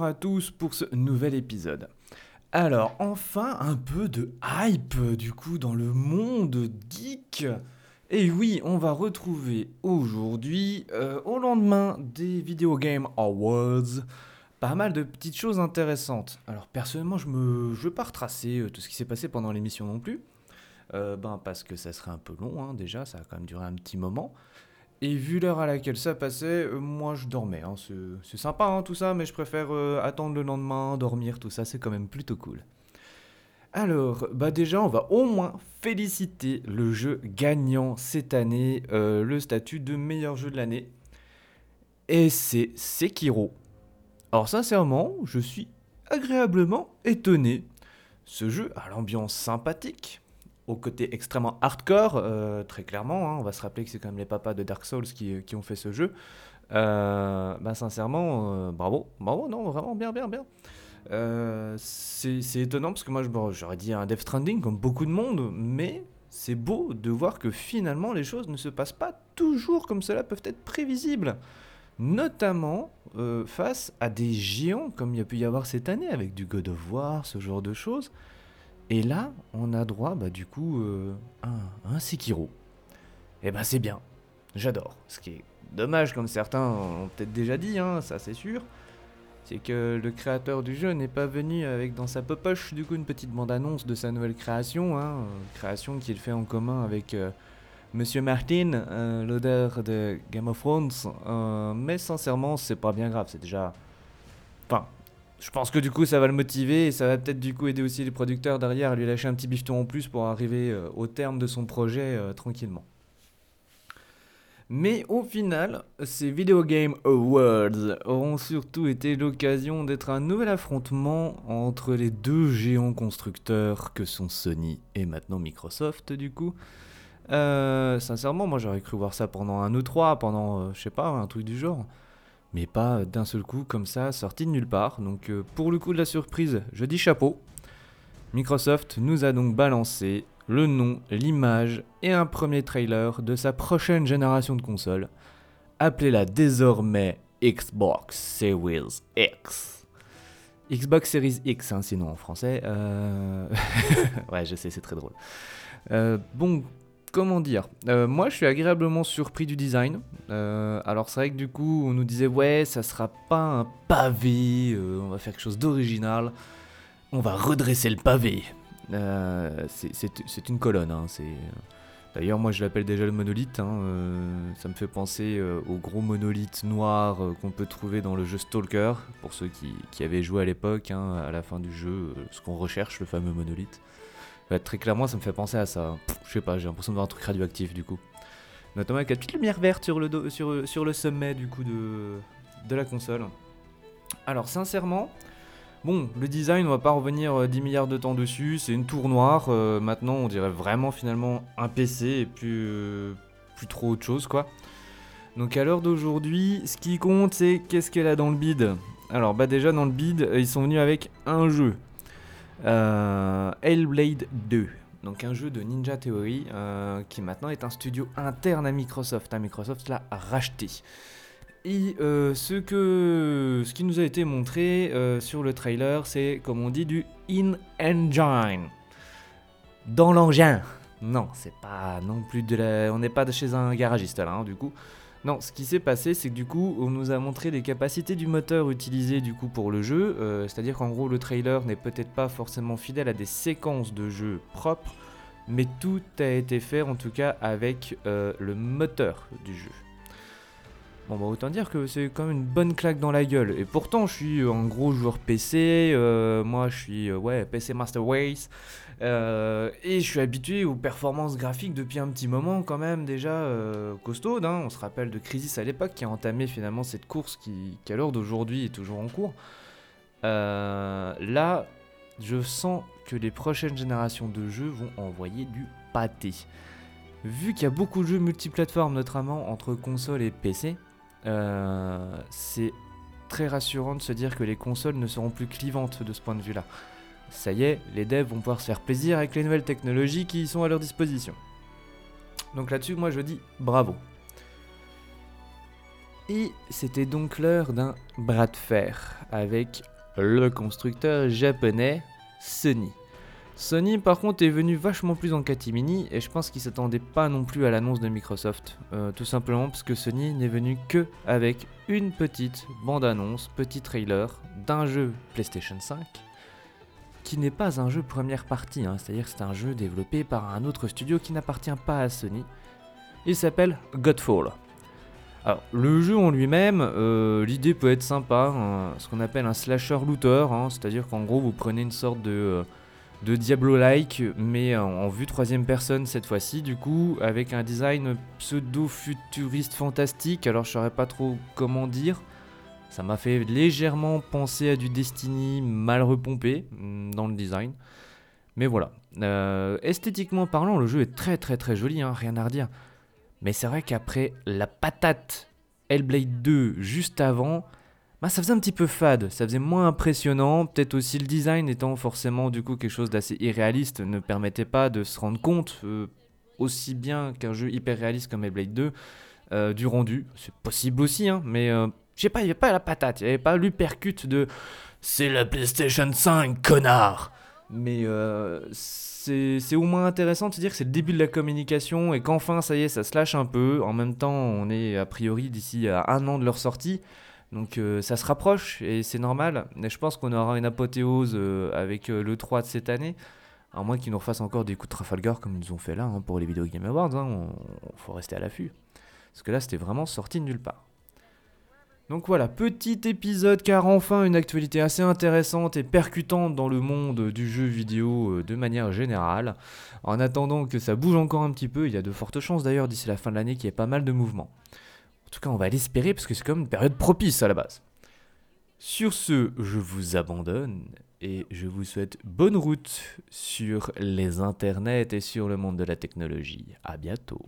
à tous pour ce nouvel épisode. Alors, enfin un peu de hype du coup dans le monde geek. Et oui, on va retrouver aujourd'hui, euh, au lendemain des Video Game Awards, pas mal de petites choses intéressantes. Alors personnellement, je ne veux pas retracer euh, tout ce qui s'est passé pendant l'émission non plus. Euh, ben, parce que ça serait un peu long hein, déjà, ça a quand même duré un petit moment. Et vu l'heure à laquelle ça passait, euh, moi je dormais. Hein. C'est sympa hein, tout ça, mais je préfère euh, attendre le lendemain, dormir, tout ça, c'est quand même plutôt cool. Alors, bah déjà, on va au moins féliciter le jeu gagnant cette année, euh, le statut de meilleur jeu de l'année. Et c'est Sekiro. Alors sincèrement, je suis agréablement étonné. Ce jeu a l'ambiance sympathique, au côté extrêmement hardcore, euh, très clairement. hein. On va se rappeler que c'est quand même les papas de Dark Souls qui, qui ont fait ce jeu. Euh, bah, sincèrement, euh, bravo, bravo, non, vraiment bien, bien, bien. Euh, c'est étonnant parce que moi, j'aurais dit un Death Stranding comme beaucoup de monde, mais c'est beau de voir que finalement les choses ne se passent pas toujours comme cela peuvent être prévisibles. Notamment euh, face à des géants comme il y a pu y avoir cette année avec du God of War, ce genre de choses. Et là, on a droit, bah, du coup, euh, à un, Sekiro. Et ben c'est bien. J'adore. Ce qui est dommage, comme certains ont peut-être déjà dit, hein, ça c'est sûr, c'est que le créateur du jeu n'est pas venu avec dans sa poche du coup une petite bande-annonce de sa nouvelle création, hein, création qu'il fait en commun avec euh, Monsieur Martin, euh, l'odeur de Game of Thrones. euh, mais sincèrement, c'est pas bien grave, c'est déjà... Enfin, je pense que du coup ça va le motiver et ça va peut-être du coup aider aussi les producteurs derrière à lui lâcher un petit bifton en plus pour arriver euh, au terme de son projet euh, tranquillement. Mais au final, ces Video Game Awards auront surtout été l'occasion d'être un nouvel affrontement entre les deux géants constructeurs que sont Sony et maintenant Microsoft du coup. Euh, sincèrement, moi j'aurais cru voir ça pendant un E3, pendant, je sais pas, un truc du genre. Mais pas d'un seul coup comme ça, sorti de nulle part. Donc euh, pour le coup de la surprise, je dis chapeau. Microsoft nous a donc balancé le nom, l'image et un premier trailer de sa prochaine génération de consoles, appelée-la désormais Xbox Series X. Xbox Series X, hein, sinon en français. euh, ouais, je sais, c'est très drôle. Euh, bon, comment dire Euh, Moi, je suis agréablement surpris du design. Euh, alors, c'est vrai que du coup, on nous disait, ouais, ça sera pas un pavé, euh, on va faire quelque chose d'original. On va redresser le pavé. C'est- une colonne. hein, D'ailleurs, moi je l'appelle déjà le monolithe. hein, ça me fait penser au gros monolithe noir qu'on peut trouver dans le jeu Stalker, pour ceux qui, avaient joué à l'époque, hein, à la fin du jeu, ce qu'on recherche, le fameux monolithe. Ouais, très clairement, ça me fait penser à ça. Pff, Je sais pas, j'ai l'impression de voir un truc radioactif du coup. Notamment avec la petite lumière verte sur le, sur, sur le sommet du coup de, de la console. Alors, sincèrement. Bon, le design, on va pas revenir euh, 10 milliards de temps dessus, c'est une tour noire. euh, maintenant, on dirait vraiment finalement un PC et plus, euh, plus trop autre chose, quoi. Donc à l'heure d'aujourd'hui, ce qui compte, c'est qu'est-ce qu'elle a dans le bid. Alors, bah déjà, dans le bid, euh, ils sont venus avec un jeu. Euh, Hellblade 2. Donc un jeu de Ninja Theory euh, qui maintenant est un studio interne à Microsoft. hein. Microsoft l'a racheté. Et euh, ce, que, ce qui nous a été montré sur le trailer, c'est comme on dit du in-engine. Dans l'engin. Non, c'est pas non plus de la. On n'est pas chez un garagiste là, hein, du coup. Non, ce qui s'est passé, c'est que du coup, on nous a montré les capacités du moteur utilisé du coup pour le jeu. euh, C'est-à-dire qu'en gros, le trailer n'est peut-être pas forcément fidèle à des séquences de jeu propres, mais tout a été fait en tout cas avec euh, le moteur du jeu. Bon bah autant dire que c'est quand même une bonne claque dans la gueule. Et pourtant je suis un gros joueur PC, euh, moi je suis euh, ouais PC Master Race, euh, et je suis habitué aux performances graphiques depuis un petit moment quand même déjà costaude. hein. On se rappelle de Crisis à l'époque qui a entamé finalement cette course qui, qui à l'heure d'aujourd'hui est toujours en cours. Là, je sens que les prochaines générations de jeux vont envoyer du pâté. Vu qu'il y a beaucoup de jeux multiplateformes, notamment entre console et PC, c'est très rassurant de se dire que les consoles ne seront plus clivantes de ce point de vue-là. Ça y est, les devs vont pouvoir se faire plaisir avec les nouvelles technologies qui sont à leur disposition. Donc là-dessus, moi je dis bravo. Et c'était donc l'heure d'un bras de fer avec le constructeur japonais Sony. Sony par contre est venu vachement plus en catimini et je pense qu'il s'attendait pas non plus à l'annonce de Microsoft. Euh, tout simplement parce que Sony n'est venu que avec une petite bande-annonce, petit trailer d'un jeu PlayStation 5 qui n'est pas un jeu première partie, hein. c'est-à-dire c'est un jeu développé par un autre studio qui n'appartient pas à Sony. Il s'appelle Godfall. Alors, le jeu en lui-même, euh, l'idée peut être sympa, ce qu'on appelle un slasher looter, hein. c'est-à-dire qu'en gros vous prenez une sorte de... Euh, de Diablo-like, mais en, vue troisième personne cette fois-ci, du coup, avec un design pseudo-futuriste fantastique. Alors, je saurais pas trop comment dire. Ça m'a fait légèrement penser à du Destiny mal repompé mm, dans le design. Mais voilà. Euh, esthétiquement parlant, le jeu est très très très joli, hein, rien à redire. Mais c'est vrai qu'après la patate Hellblade 2 juste avant, bah, ça faisait un petit peu fade, ça faisait moins impressionnant. Peut-être aussi le design étant forcément du coup quelque chose d'assez irréaliste ne permettait pas de se rendre compte euh, aussi bien qu'un jeu hyper réaliste comme Hellblade 2 euh, du rendu. C'est possible aussi, hein, mais euh, sais pas, il n'y avait pas la patate, il n'y avait pas l'hypercute de c'est la PlayStation 5, connard Mais c'est au moins intéressant de se dire que c'est le début de la communication et qu'enfin, ça y est, ça se lâche un peu. En même temps, on est a priori d'ici à un an de leur sortie. Donc euh, ça se rapproche et c'est normal. Mais je pense qu'on aura une apothéose euh, avec euh, le 3 de cette année. À moins qu'ils nous refassent encore des coups de Trafalgar comme ils nous ont fait là hein, pour les Video Game Awards. Hein. On, faut rester à l'affût. Parce que là, c'était vraiment sorti de nulle part. Donc voilà, petit épisode car enfin une actualité assez intéressante et percutante dans le monde du jeu vidéo de manière générale. En attendant que ça bouge encore un petit peu, il y a de fortes chances d'ailleurs d'ici la fin de l'année qu'il y ait pas mal de mouvements. En tout cas, on va l'espérer parce que c'est comme une période propice à la base. Sur ce, je vous abandonne et je vous souhaite bonne route sur les internets et sur le monde de la technologie. À bientôt.